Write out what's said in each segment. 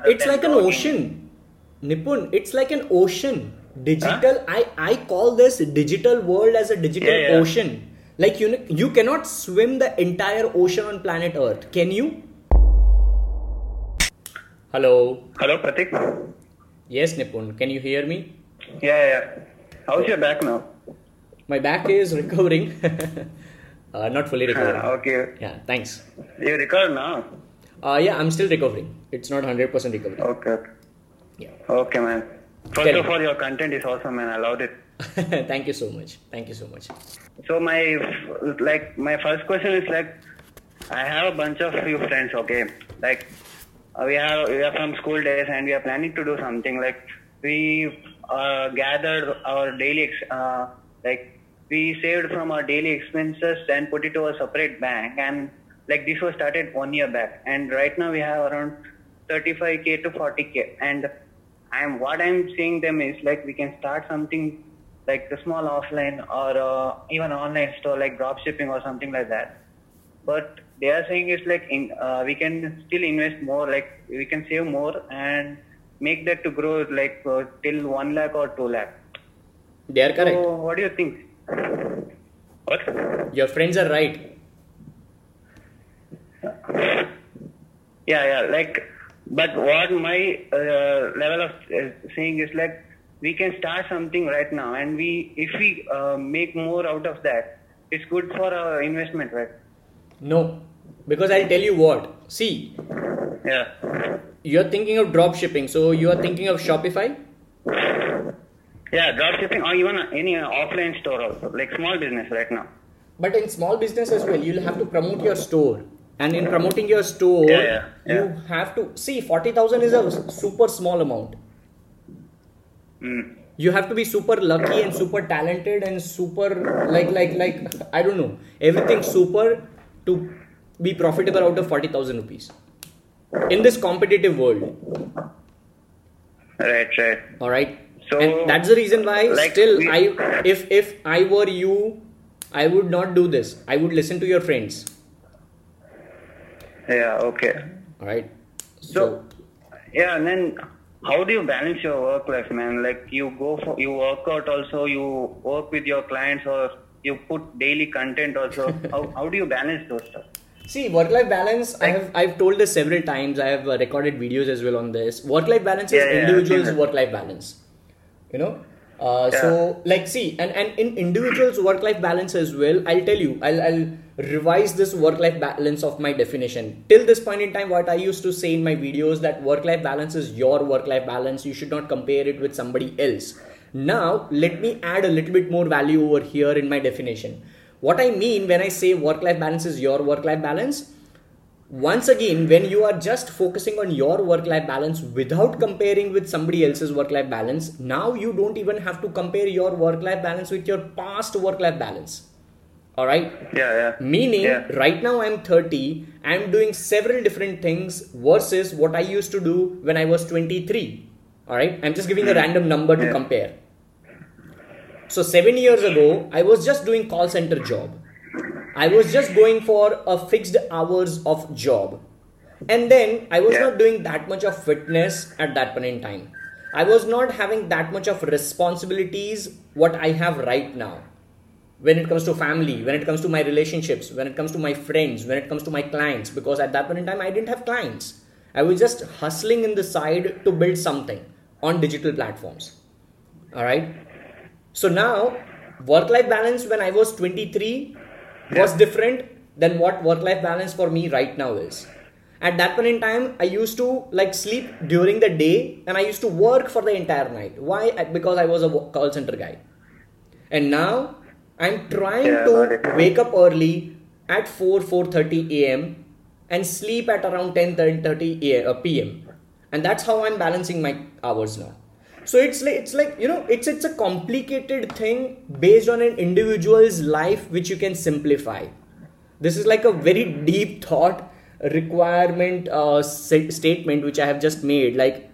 other it's like an ocean. Nipun it's like an ocean. Digital i i call this digital world as a digital Yeah, yeah. ocean. Like you you cannot swim the entire ocean on planet earth. Can you? Hello? Hello, Pratik. yes nipun. Can you hear me? Yeah, yeah, yeah. How's your back now? my back is recovering. Uh, not fully recovering. Ah, okay. yeah thanks. You recovered now? Uh, yeah i'm still recovering it's not 100% recovery Okay. okay. yeah Okay, man. First Tell of me. all, your content is awesome, man. I loved it. thank you so much thank you so much So my like my first question is like, I have a bunch of few friends. Okay, like uh, we have we are from school days and we are planning to do something. Like we uh, gathered our daily ex- uh, like we saved from our daily expenses and put it to a separate bank and like this was started one year back and right now we have around 35k to 40k and I'm what I'm saying them is like we can start something like the small offline or uh, even online store like drop shipping or something like that. But they are saying it's like in, uh, we can still invest more, like we can save more and make that to grow like uh, till one lakh or two lakh. they are correct So what do you think? What? your friends are right Yeah, yeah. Like, but what my uh, level of uh, saying is like we can start something right now, and we if we uh, make more out of that, it's good for our investment, right? No, because I'll tell you what. See, Yeah. you're thinking of drop shipping, so you are thinking of Shopify. Yeah, drop shipping or even any offline store also, like small business right now. But in small business as well, you'll have to promote your store. And in promoting your store, Yeah, yeah, yeah. you have to see 40,000 is a super small amount. Mm. You have to be super lucky and super talented and super like like like I don't know everything super to be profitable out of 40,000 rupees in this competitive world. Right, right. all right So, and that's the reason why like still we- i if if i were you i would not do this i would listen to your friends Yeah, okay. right So, yeah, and then how do you balance your work life, man? Like you go for you work out also, you work with your clients, or you put daily content also. how how do you balance those stuff? see work life balance i have i've told this several times i have uh, recorded videos as well on this work life balance is Yeah, yeah, individuals seen it. work life balance you know uh, Yeah. so like see and and in individuals work life balance as well i'll tell you i'll i'll revise this work life balance of my definition. Till this point in time what i used to say in my videos that work life balance is your work life balance. You should not compare it with somebody else. Now let me add a little bit more value over here in my definition. What i mean when i say work life balance is your work life balance once again when you are just focusing on your work life balance without comparing with somebody else's work life balance now you don't even have to compare your work life balance with your past work life balance all right Yeah, yeah. meaning Yeah. right now i'm 30 i'm doing several different things versus what i used to do when i was 23 all right i'm just giving a hmm. random number to Yeah. compare so 7 years ago i was just doing call center job I was just going for a fixed hours of job. And then I was Yeah. not doing that much of fitness at that point in time. I was not having that much of responsibilities what I have right now. When it comes to family, when it comes to my relationships, when it comes to my friends, when it comes to my clients, because at that point in time I didn't have clients. I was just hustling in the side to build something on digital platforms. All right. So now, work life balance when I was 23 was different than what work life balance for me right now is. At that point in time, I used to like sleep during the day and I used to work for the entire night. Why? Because I was a call center guy. And now I'm trying Yeah, to wake up early at 4 4:30 a.m. and sleep at around 10 30 a- uh, p.m. And that's how I'm balancing my hours now. So it's like it's like you know it's it's a complicated thing based on an individual's life which you can simplify. This is like a very deep thought requirement uh, st- statement which I have just made. Like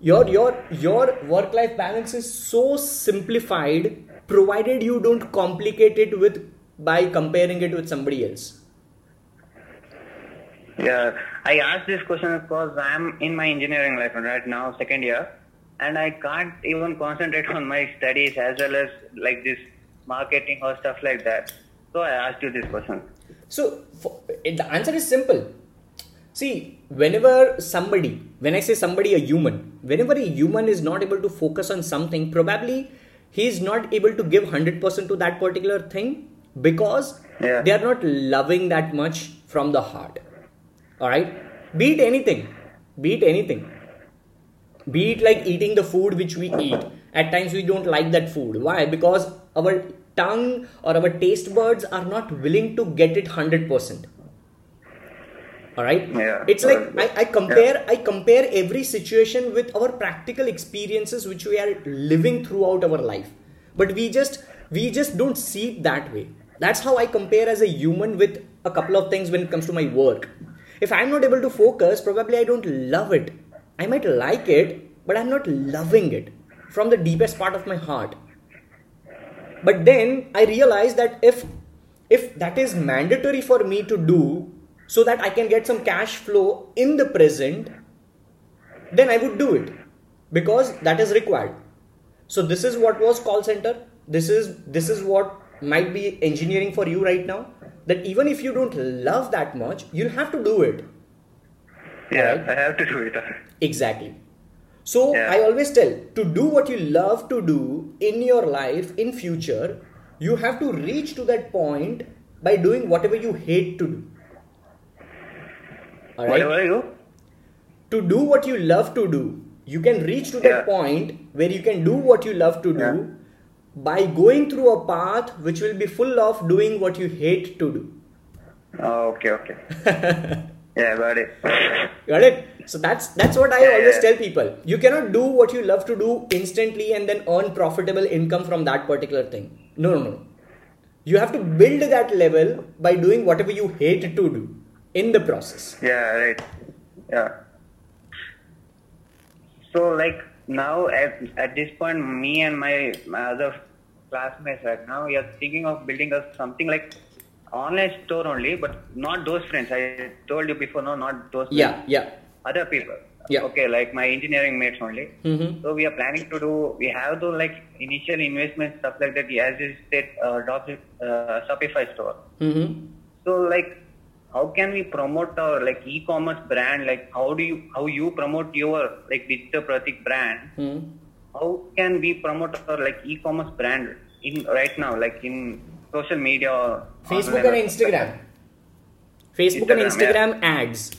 your your your work life balance is so simplified provided you don't complicate it with by comparing it with somebody else. Yeah, I asked this question because I'm in my engineering life right now, second year, and I can't even concentrate on my studies as well as like this marketing or stuff like that. So I asked you this question. So for, the answer is simple. See, whenever somebody, when I say somebody, a human, whenever a human is not able to focus on something, probably he is not able to give 100% to that particular thing because Yeah. they are not loving that much from the heart. All right? beat anything, beat anything. Be it like eating the food which we eat. At times we don't like that food. Why? Because our tongue or our taste buds are not willing to get it 100% all right Yeah. it's like I, I compare i compare every situation with our practical experiences which we are living throughout our life. But we just we just don't see it that way. That's how i compare as a human with a couple of things when it comes to my work. If i'm not able to focus probably i don't love it. I might like it but i'm not loving it from the deepest part of my heart. But then i realize that if if that is mandatory for me to do so that i can get some cash flow in the present then i would do it because that is required so this is what was call center this is this is what might be engineering for you right now that even if you don't love that much you'll have to do it Yeah, Right. I have to do it. Exactly. So Yeah. I always tell to do what you love to do in your life in future, you have to reach to that point by doing whatever you hate to do. All right. Whatever you. To do what you love to do, you can reach to that Yeah. point where you can do what you love to do Yeah. by going through a path which will be full of doing what you hate to do. Oh, okay, okay. yeah, got it. Got it? So that's that's what I Yeah, always yeah. tell people. You cannot do what you love to do instantly and then earn profitable income from that particular thing. No, no, no. You have to build that level by doing whatever you hate to do in the process. Yeah, right. Yeah. So like now at at this point, me and my my other classmates right now, we are thinking of building a something like online store only, but not those friends. I told you before, no, not those. Yeah, friends. yeah. Other people. Yeah. Okay, like my engineering mates only. Mm-hmm. So we are planning to do. We have to like initial investment stuff like that. As you said, uh, uh, Shopify store. Mm-hmm. So like, how can we promote our like e-commerce brand? Like, how do you how you promote your like Digital Pratik brand? Mm-hmm. How can we promote our like e-commerce brand in right now, like in social media or Facebook and or stuff like Instagram. Facebook and Instagram, Instagram ads.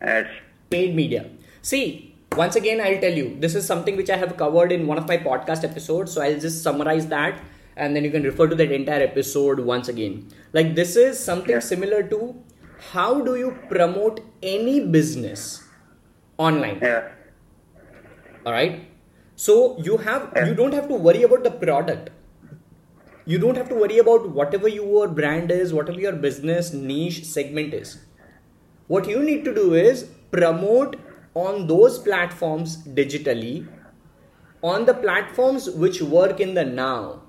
Ads. paid media. See, once again, I'll tell you, this is something which I have covered in one of my podcast episodes. So I'll just summarize that and then you can refer to that entire episode once again. Like, this is something Yeah. similar to how do you promote any business online? Yeah. all right so you have Yeah. you don't have to worry about the product you don't have to worry about whatever your brand is whatever your business niche segment is what you need to do is promote on those platforms digitally on the platforms which work in the now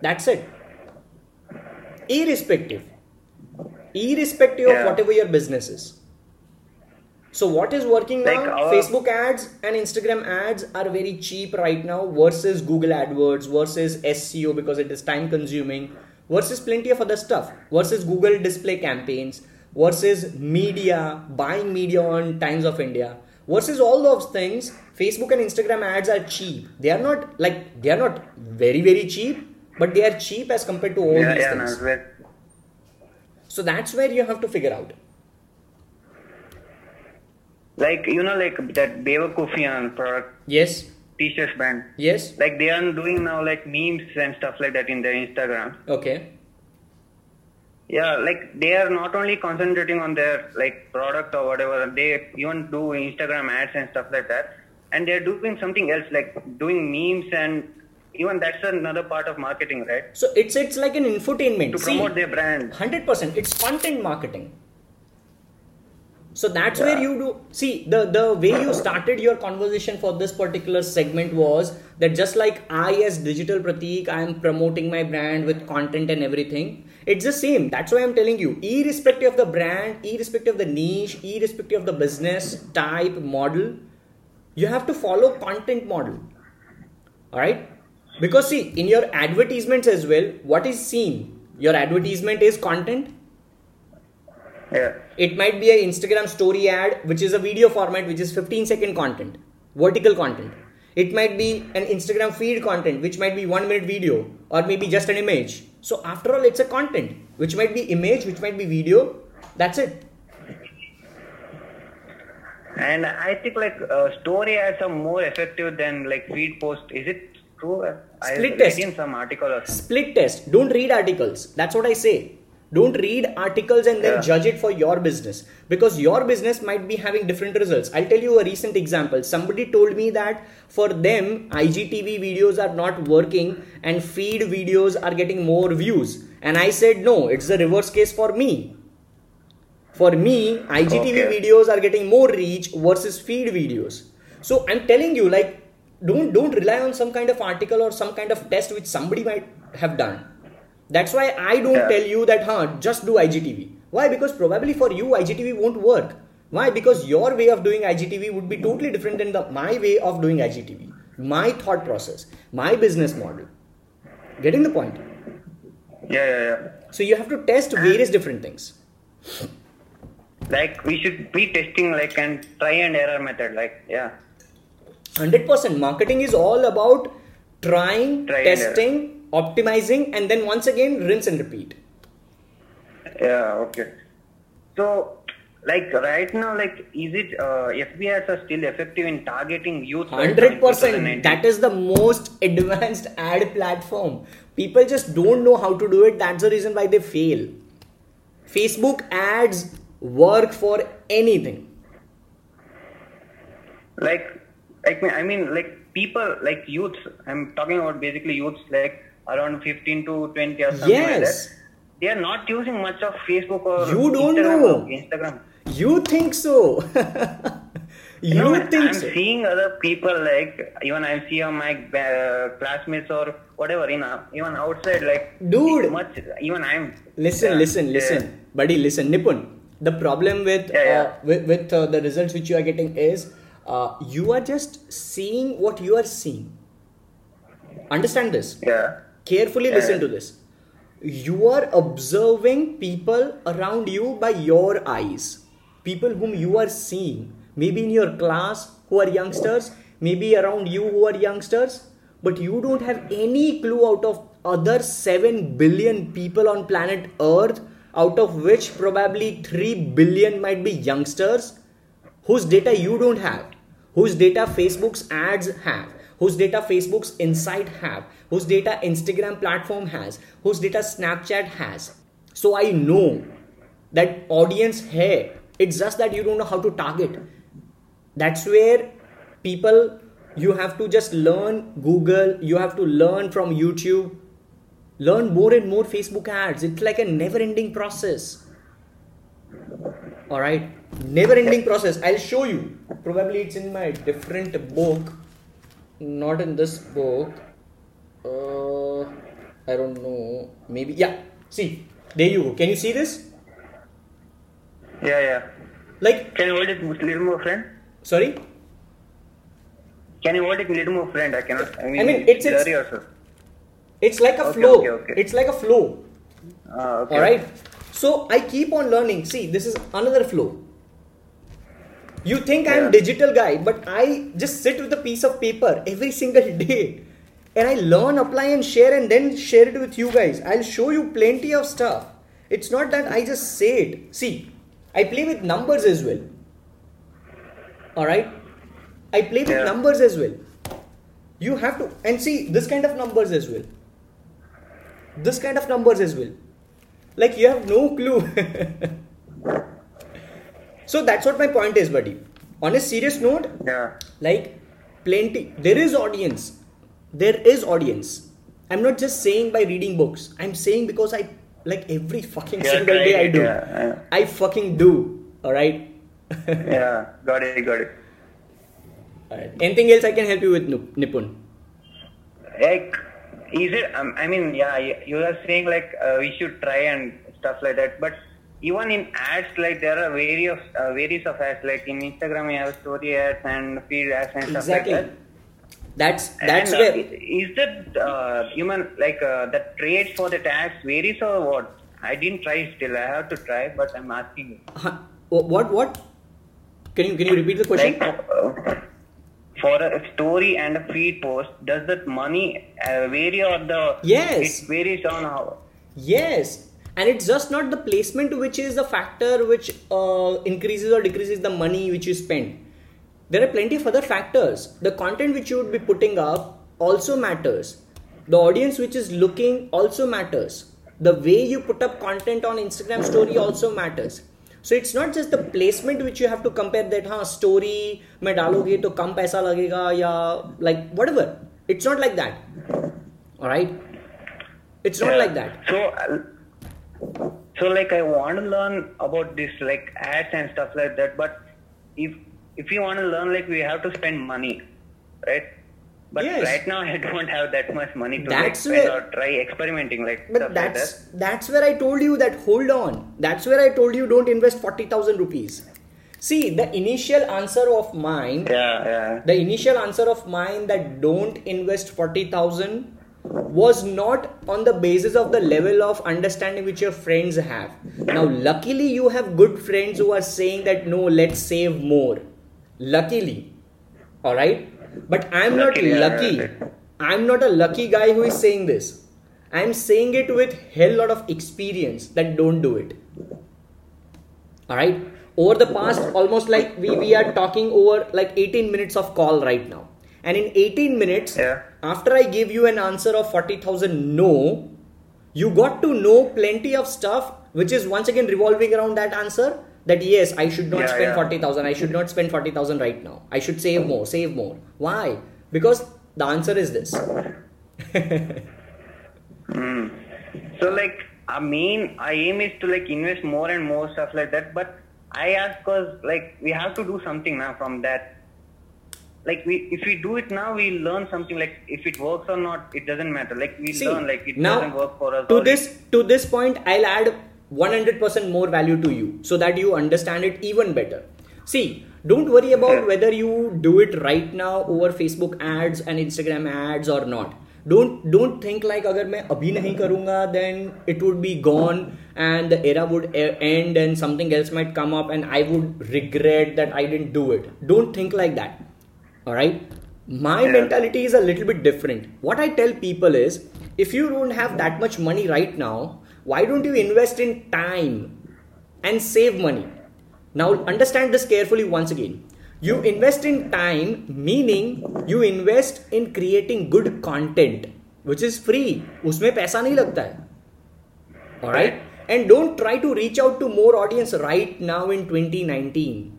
that's it. Irrespective. Irrespective Yeah. of whatever your business is. So what is working now? Like Facebook ads and Instagram ads are very cheap right now versus Google AdWords versus SEO because it is time consuming versus plenty of other stuff versus Google display campaigns versus media buying media on Times of India versus all those things. Facebook and Instagram ads are cheap. They are not like they are not very very cheap but they are cheap as compared to all yeah, these yeah, no, things well, so that's where you have to figure out like you know, like that Bevakufian product yes t-shirts brand. yes Like they are doing now like memes and stuff like that in their Instagram. okay Yeah, like they are not only concentrating on their like product or whatever, they even do Instagram ads and stuff like that. And they're doing something else like doing memes and even that's another part of marketing, right? So it's it's like an infotainment. To See, promote their brand. hundred percent. It's content marketing. So that's where you do see the the way you started your conversation for this particular segment was that just like I as digital Pratik, I am promoting my brand with content and everything. It's the same. That's why I'm telling you, irrespective of the brand, irrespective of the niche, irrespective of the business type model, you have to follow content model. Alright? Because see, in your advertisements as well, what is seen? Your advertisement is content Yeah. it might be an instagram story ad which is a video format which is 15 second content vertical content it might be an instagram feed content which might be one minute video or maybe just an image so after all it's a content which might be image which might be video that's it And I think like uh, story ads are more effective than like feed post. Is it true? Eh. I Split read test. in some article or something. split test don't read articles that's what i say don't read articles and then Yeah. judge it for your business because your business might be having different results i'll tell you a recent example somebody told me that for them igtv videos are not working and feed videos are getting more views and i said no it's the reverse case for me for me igtv Okay. videos are getting more reach versus feed videos so i'm telling you like don't don't rely on some kind of article or some kind of test which somebody might have done that's why i don't Yeah. tell you that huh just do igtv why because probably for you igtv won't work why because your way of doing igtv would be totally different than the my way of doing igtv my thought process my business model getting the point Yeah, yeah, yeah. so you have to test various different things Like we should be testing like and try and error method. Like yeah. 100% marketing is all about trying Try testing optimizing and then once again rinse and repeat. Yeah, okay. So, like right now, like is it uh, FB ads are still effective in targeting youth? right now in 100% that is the most advanced ad platform. People just don't know how to do it. That's the reason why they fail. Facebook ads work for anything. Like, like I mean, like people, like youths. I'm talking about basically youths, like around 15 to 20 or something like Yes. that. They are not using much of Facebook or You don't Instagram know. Instagram. you think so you No, think I'm so seeing other people like even I see on my uh, classmates or whatever, you know, even outside, like Dude. much. Even I'm. listen yeah, listen yeah. listen buddy listen nipun the problem with Yeah, yeah. Uh, with, with uh, the results which you are getting is uh, you are just seeing what you are seeing. Understand this? Yeah. carefully Yeah, listen to this. You are observing people around you by your eyes. People whom you are seeing. Maybe in your class who are youngsters maybe around you who are youngsters but you don't have any clue out of other 7 billion people on planet earth out of which probably 3 billion might be youngsters whose data you don't have, whose data Facebook's ads have, whose data Facebook's Insight have, whose data Instagram platform has, whose data Snapchat has. So I know that audience here. It's just that you don't know how to target. That's where people you have to just learn Google, you have to learn from YouTube, learn more and more Facebook ads. It's like a never ending process all right never ending process i'll show you probably it's in my different book not in this book uh, i don't know maybe yeah see there you go can you see this Yeah, yeah. like Can you hold it a little more, friend? sorry Can you hold it a little more, friend? I cannot. I mean, I mean, it's- it's- also. it's like a Okay, flow okay, okay. it's like a flow Ah, okay. all right so i keep on learning see this is another flow you think i'm Yeah. digital guy but i just sit with a piece of paper every single day. And i learn apply and share and then share it with you guys. I'll show you plenty of stuff. It's not that i just say it. See i play with numbers as well. All right i play with Yeah. numbers as well. You have to and see this kind of numbers as well. This kind of numbers as well. Like you have no clue so that's what my point is buddy on a serious note Yeah. like plenty there is audience there is audience i'm not just saying by reading books i'm saying because i like every fucking Yeah, single day i do yeah, i fucking do all right yeah, got it, got it. Alright. Anything else I can help you with, Nipun? Like, is it? Um, I mean, yeah, you, you are saying like uh, we should try and stuff like that, but even in ads, like there are various uh, various of ads. Like in Instagram, you have story ads and feed ads and stuff like that. That's that's and, uh, where is that uh, human like uh, the trade for the tax varies or what? I didn't try still. I have to try, but I'm asking. you. Huh. what what can you can you repeat the question? Like uh, for a story and a feed post, does that money uh, vary or the Yes. it varies on how? Yes, and it's just not the placement which is the factor which uh, increases or decreases the money which you spend. There are plenty of other factors. The content which you would be putting up also matters. The audience which is looking also matters. The way you put up content on instagram story also matters. So it's not just the placement which you have to compare that ha story mein daloge to kam paisa lagega ya like whatever. It's not like that. All right? It's not yeah. not like that. So so like I want to learn about this like ads and stuff like that. But if if you want to learn, like we have to spend money, right? But Yes. right now I don't have that much money to like That's spend where- or try experimenting like But that's like that. that's where I told you that hold on. That's where I told you don't invest forty thousand rupees. See, the initial answer of mine, Yeah, yeah. the initial answer of mine that don't invest forty thousand was not on the basis of the level of understanding which your friends have. Now, luckily, you have good friends who are saying that no, let's save more. Luckily, all right. But I'm Luckily, not lucky. right. I'm not a lucky guy who is saying this. I'm saying it with hell lot of experience that don't do it. Alright? Over the past almost like we, we are talking over like 18 minutes of call right now. And in 18 minutes, Yeah. after I gave you an answer of 40,000 no, you got to know plenty of stuff which is once again revolving around that answer that yes, I should not Yeah, spend yeah. 40,000. I should not spend 40,000 right now. I should save more, save more. Why? Because the answer is this. Hmm. So like i mean our aim is to like invest more and more stuff like that. But I ask cause like we have to do something now from that Like we if we do it now, we learn something. Like if it works or not, it doesn't matter. Like we See, learn like it now doesn't work for us. to or this to this point, I'll add 100% more value to you so that you understand it even better. See, don't worry about whether you do it right now over Facebook ads and Instagram ads or not. Don't don't think like अगर मैं अभी नहीं करूँगा then it would be gone and the era would e- end and something else might come up and I would regret that I didn't do it. Don't think like that. All right. My Yeah. mentality is a little bit different. What I tell people is if you don't have that much money right now, why don't you invest in time and save money? Now, understand this carefully once again. You invest in time, meaning you invest in creating good content, which is free. उसमें पैसा नहीं लगता है. Alright? And don't try to reach out to more audience right now in 2019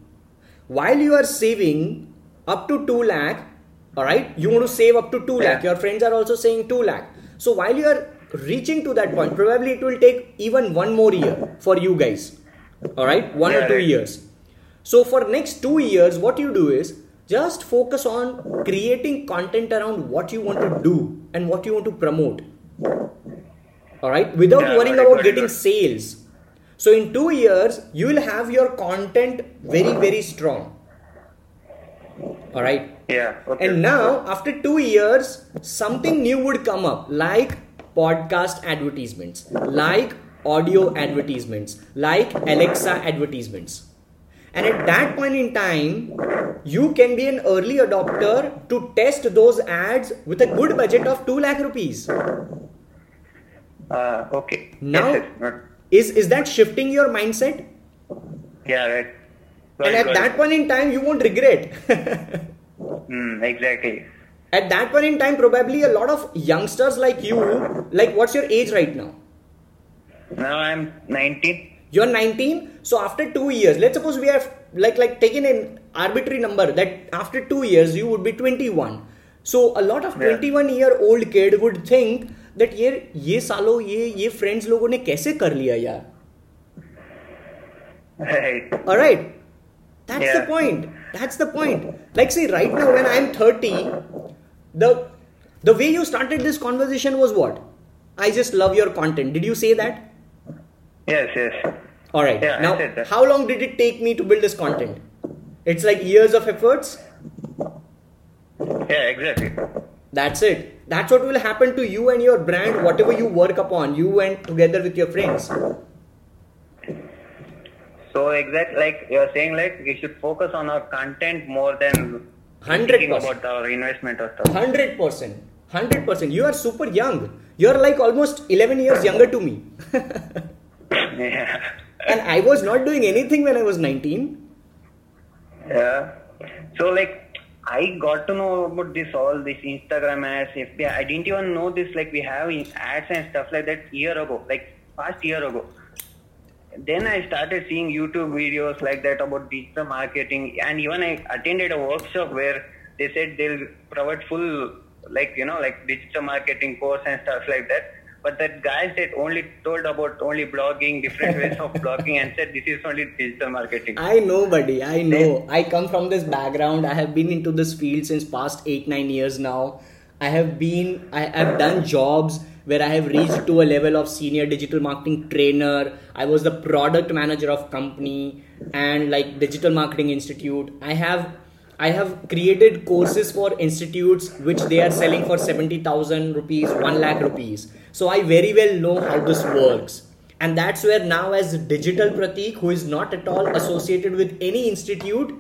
while you are saving up to 2 lakh all right you want to save up to 2 lakh. Your friends are also saying 2 lakh. So while you are reaching to that point probably it will take even one more year for you guys all right one or two right. years. So for next 2 years what you do is just focus on creating content around what you want to do and what you want to promote all right without Yeah, worrying about getting sales. So in 2 years you will have your content very very strong all right Yeah. Okay. and now after 2 years something new would come up like podcast advertisements like audio advertisements like alexa advertisements and at that point in time you can be an early adopter to test those ads with a good budget of 2 lakh rupees Uh, okay. Now- yes, is is that shifting your mindset yeah. Right. Got and it, at got that it. point in time you won't regret Hmm, exactly. at that point in time probably a lot of youngsters like you like what's your age right now Now I'm 19. you're 19 so after 2 years let's suppose we have like like taken an arbitrary number that after 2 years you would be 21 so a lot of Yeah. 21 year old kid would think that ये ये सालों ये ये friends लोगों ने कैसे कर लिया यार Right. That's Yeah. the point. That's the point. Like, see, right now when I'm 30, the the way you started this conversation was what? I just love your content. Did you say that? Yes, yes. All right. Yeah, I now, said that. how long did it take me to build this content? It's like years of efforts. Yeah, exactly. That's it. That's what will happen to you and your brand, whatever you work upon, you and together with your friends. So exact like you're saying, like we should focus on our content more than 100%. thinking about our investment or stuff. Hundred percent. Hundred percent. You are super young. You're like almost eleven years younger to me. yeah. and I was not doing anything when I was nineteen. Yeah. So like I got to know about this all this Instagram ads, FBI. I didn't even know this. Like we have ads and stuff like that year ago, like past year ago. Then I started seeing YouTube videos like that about digital marketing, and even I attended a workshop where they said they'll provide full, like you know, like digital marketing course and stuff like that. But that guy said only told about only blogging, different ways of blogging, and said this is only digital marketing. I know, buddy. I know. I come from this background. I have been into this field since past eight nine years now. I have been. I have done jobs where I have reached to a level of senior digital marketing trainer. I was the product manager of company and like digital marketing institute. I have. I have created courses for institutes which they are selling for 70,000 rupees, 1 lakh rupees. So I very well know how this works. And that's where now, as Digital Pratik, who is not at all associated with any institute,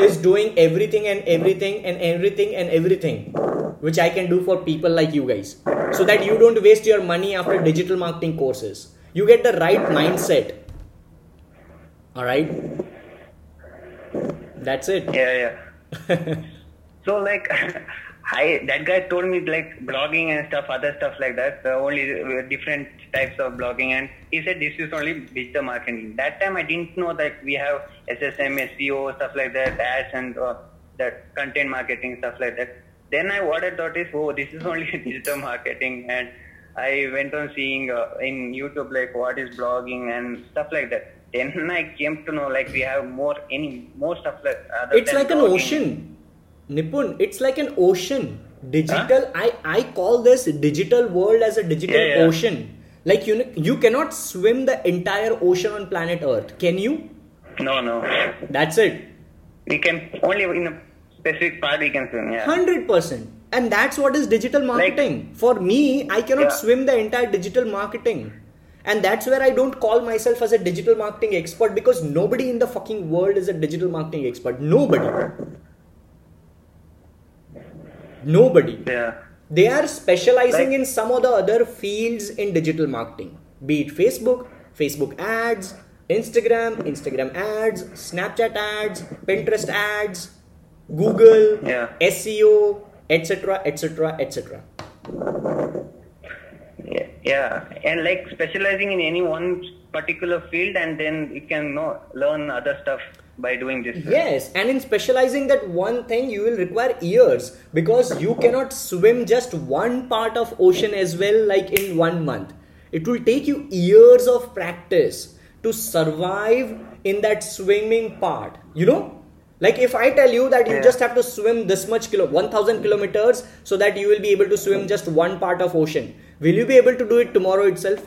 is doing everything and everything and everything and everything, which I can do for people like you guys. So that you don't waste your money after digital marketing courses. You get the right mindset. Alright? That's it. Yeah, yeah. so like, I that guy told me like blogging and stuff, other stuff like that. The only uh, different types of blogging, and he said this is only digital marketing. That time I didn't know that we have SSM, SEO, stuff like that, ads and uh, that content marketing stuff like that. Then I what I thought is, oh, this is only digital marketing, and I went on seeing uh, in YouTube like what is blogging and stuff like that. Then I came to know like we have more any more stuff like other It's like an ocean. Nipun, it's like an ocean. Digital, I, I call this digital world as a digital Yeah, yeah. ocean. Like you, you cannot swim the entire ocean on planet Earth. Can you? No, no. That's it. We can only in a specific part we can swim. Yeah. 100%. And that's what is digital marketing. For me, I cannot Yeah. swim the entire digital marketing. And that's where I don't call myself as a digital marketing expert because nobody in the fucking world is a digital marketing expert. Nobody. Nobody. Yeah. They are specializing Like- in some of the other fields in digital marketing, be it Facebook, Facebook ads, Instagram, Instagram ads, Snapchat ads, Pinterest ads, Google, Yeah. SEO, etc., etc., etc. Yeah, yeah, and like specializing in any one particular field, and then you can know learn other stuff by doing this. Yes, and in specializing that one thing, you will require years because you cannot swim just one part of ocean as well, like in one month. It will take you years of practice to survive in that swimming part. You know, like if I tell you that you Yeah. just have to swim this much kilo, 1000 kilometers, so that you will be able to swim just one part of ocean. Will you be able to do it tomorrow itself?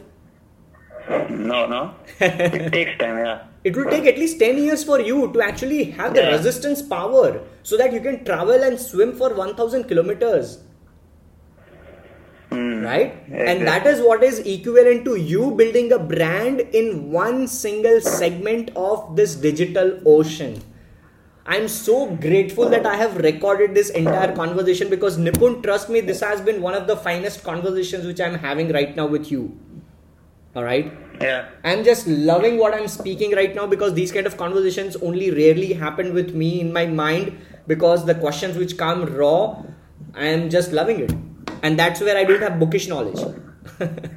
No, no, it takes time. Yeah. It will take at least 10 years for you to actually have the Yeah. resistance power so that you can travel and swim for 1000 kilometers. Hmm. Right? Yeah, and that is what is equivalent to you building a brand in one single segment of this digital ocean. I'm so grateful that I have recorded this entire conversation because Nipun, trust me, this has been one of the finest conversations which I'm having right now with you. Alright? Yeah. I'm just loving what I'm speaking right now because these kind of conversations only rarely happen with me in my mind because the questions which come raw, I am just loving it. And that's where I don't have bookish knowledge.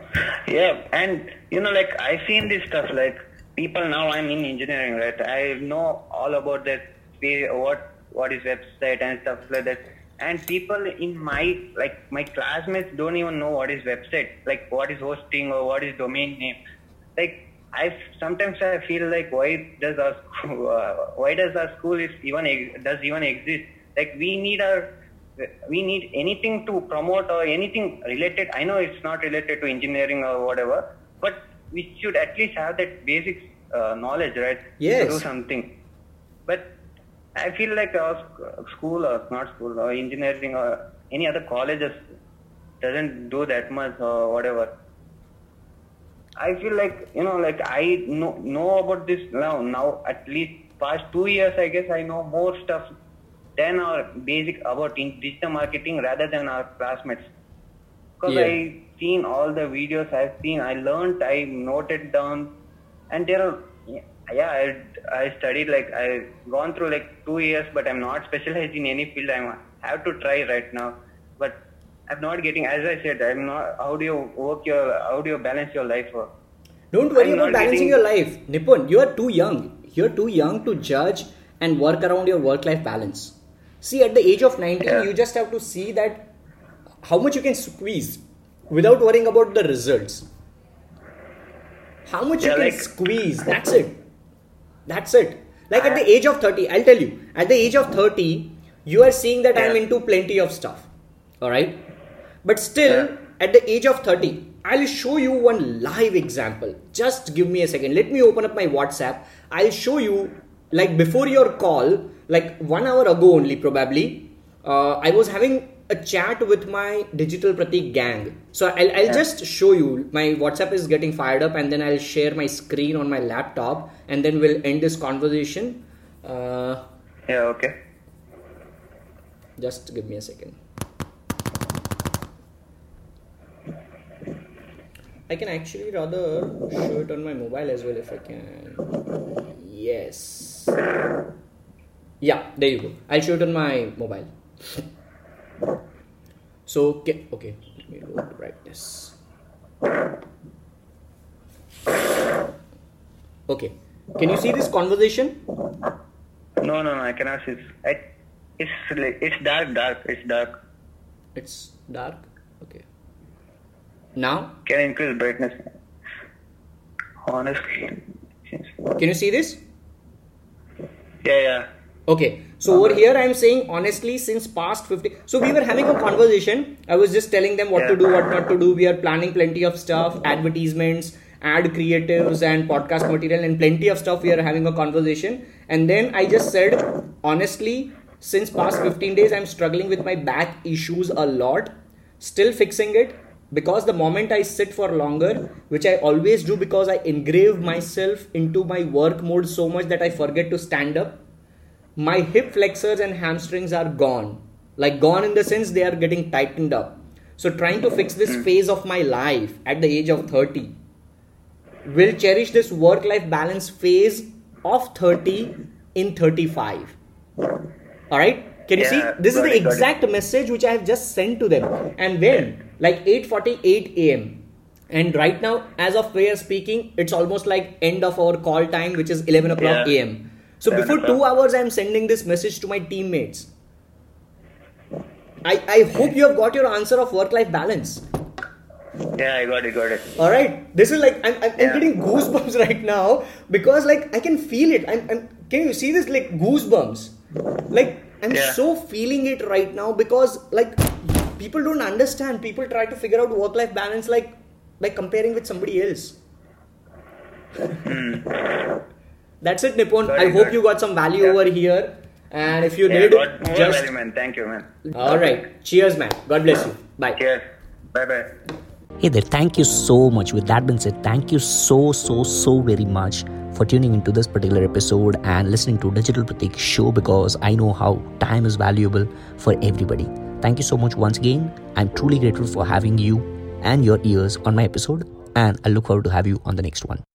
Yeah, and you know, like I've seen this stuff. Like people now, I'm in engineering, right? I know all about that. What what is website and stuff like that. And people in my like my classmates don't even know what is website, like what is hosting or what is domain name. Like I sometimes I feel like why does our school, uh, why does our school is even does even exist? Like we need our we need anything to promote or anything related. I know it's not related to engineering or whatever, but we should at least have that basic uh, knowledge, right? Yes. To do something. But I feel like uh, our school or not school or engineering or any other colleges doesn't do that much or whatever. I feel like you know, like I know know about this now. Now at least past two years, I guess I know more stuff than our basic about in digital marketing rather than our classmates. Because Yeah. I seen all the videos I've seen, I learned, I noted down, and there are yeah, I I studied like i've gone through like two years, but I'm not specialized in any field. I have to try right now, but I'm not getting. As I said, I'm not. How do you work your? How do you balance your life? Don't worry I'm about balancing getting- your life. Nipun, you are too young. You're too young to judge and work around your work life balance. See, at the age of 19, Yeah. you just have to see that how much you can squeeze without worrying about the results. How much you can like- squeeze. That's it. That's it. Like at the age of 30, I'll tell you, at the age of 30, you are seeing that I'm into plenty of stuff. Alright? But still, Yeah. at the age of 30, I'll show you one live example. Just give me a second. Let me open up my WhatsApp. I'll show you, like before your call, like one hour ago only, probably, uh, I was having a chat with my digital Pratik gang. So I'll, I'll just show you. My WhatsApp is getting fired up, and then I'll share my screen on my laptop, and then we'll end this conversation. Uh, yeah, okay. just give me a second. I can actually rather show it on my mobile as well if I can. Yes. Yeah, there you go. I'll show it on my mobile. So, okay, okay. let me the brightness. Okay, can you see this conversation? No, no, no. I cannot see. I, it's it's dark, dark. It's dark. It's dark. Okay. Now, Can I increase brightness? Honestly, can you see this? yeah, yeah. Okay, so over here I'm saying honestly, since past 50, so we were having a conversation. I was just telling them what to do, what not to do. We are planning plenty of stuff, advertisements, ad creatives, and podcast material, and plenty of stuff. We are having a conversation, and then I just said, honestly, since past 15 days, I'm struggling with my back issues a lot, still fixing it because the moment I sit for longer, which I always do because I engrave myself into my work mode so much that I forget to stand up my hip flexors and hamstrings are gone. Like gone in the sense they are getting tightened up. So trying to fix this phase of my life at the age of 30 will cherish this work life balance phase of 30 in 35. Alright? Can you Yeah, see? This is the it. exact message which I have just sent to them. And when? Like 8:48 a.m. And right now, as of we are speaking, it's almost like end of our call time, which is 11 o'clock Yeah. a.m. So 11 before two hours, I'm sending this message to my teammates. I, I hope you have got your answer of work life balance. Yeah, I got it, got it. All right, this is like I'm, I'm, I'm getting goosebumps right now because like I can feel it. I'm, I'm can you see this like goosebumps? Like I'm Yeah. so feeling it right now because like people don't understand. People try to figure out work life balance like by comparing with somebody else. Hmm. That's it, Nipun. Got I hope got you got some value Yeah. over here. And if you Yeah, did, got just value, man. Thank you, man. all right. Cheers, man. God bless you. Bye. Cheers. Bye, bye. Hey there, thank you so much. With that being said, thank you so, so, so very much for tuning into this particular episode and listening to Digital Pratik show because I know how time is valuable for everybody. Thank you so much once again. I'm truly grateful for having you and your ears on my episode, and I look forward to have you on the next one.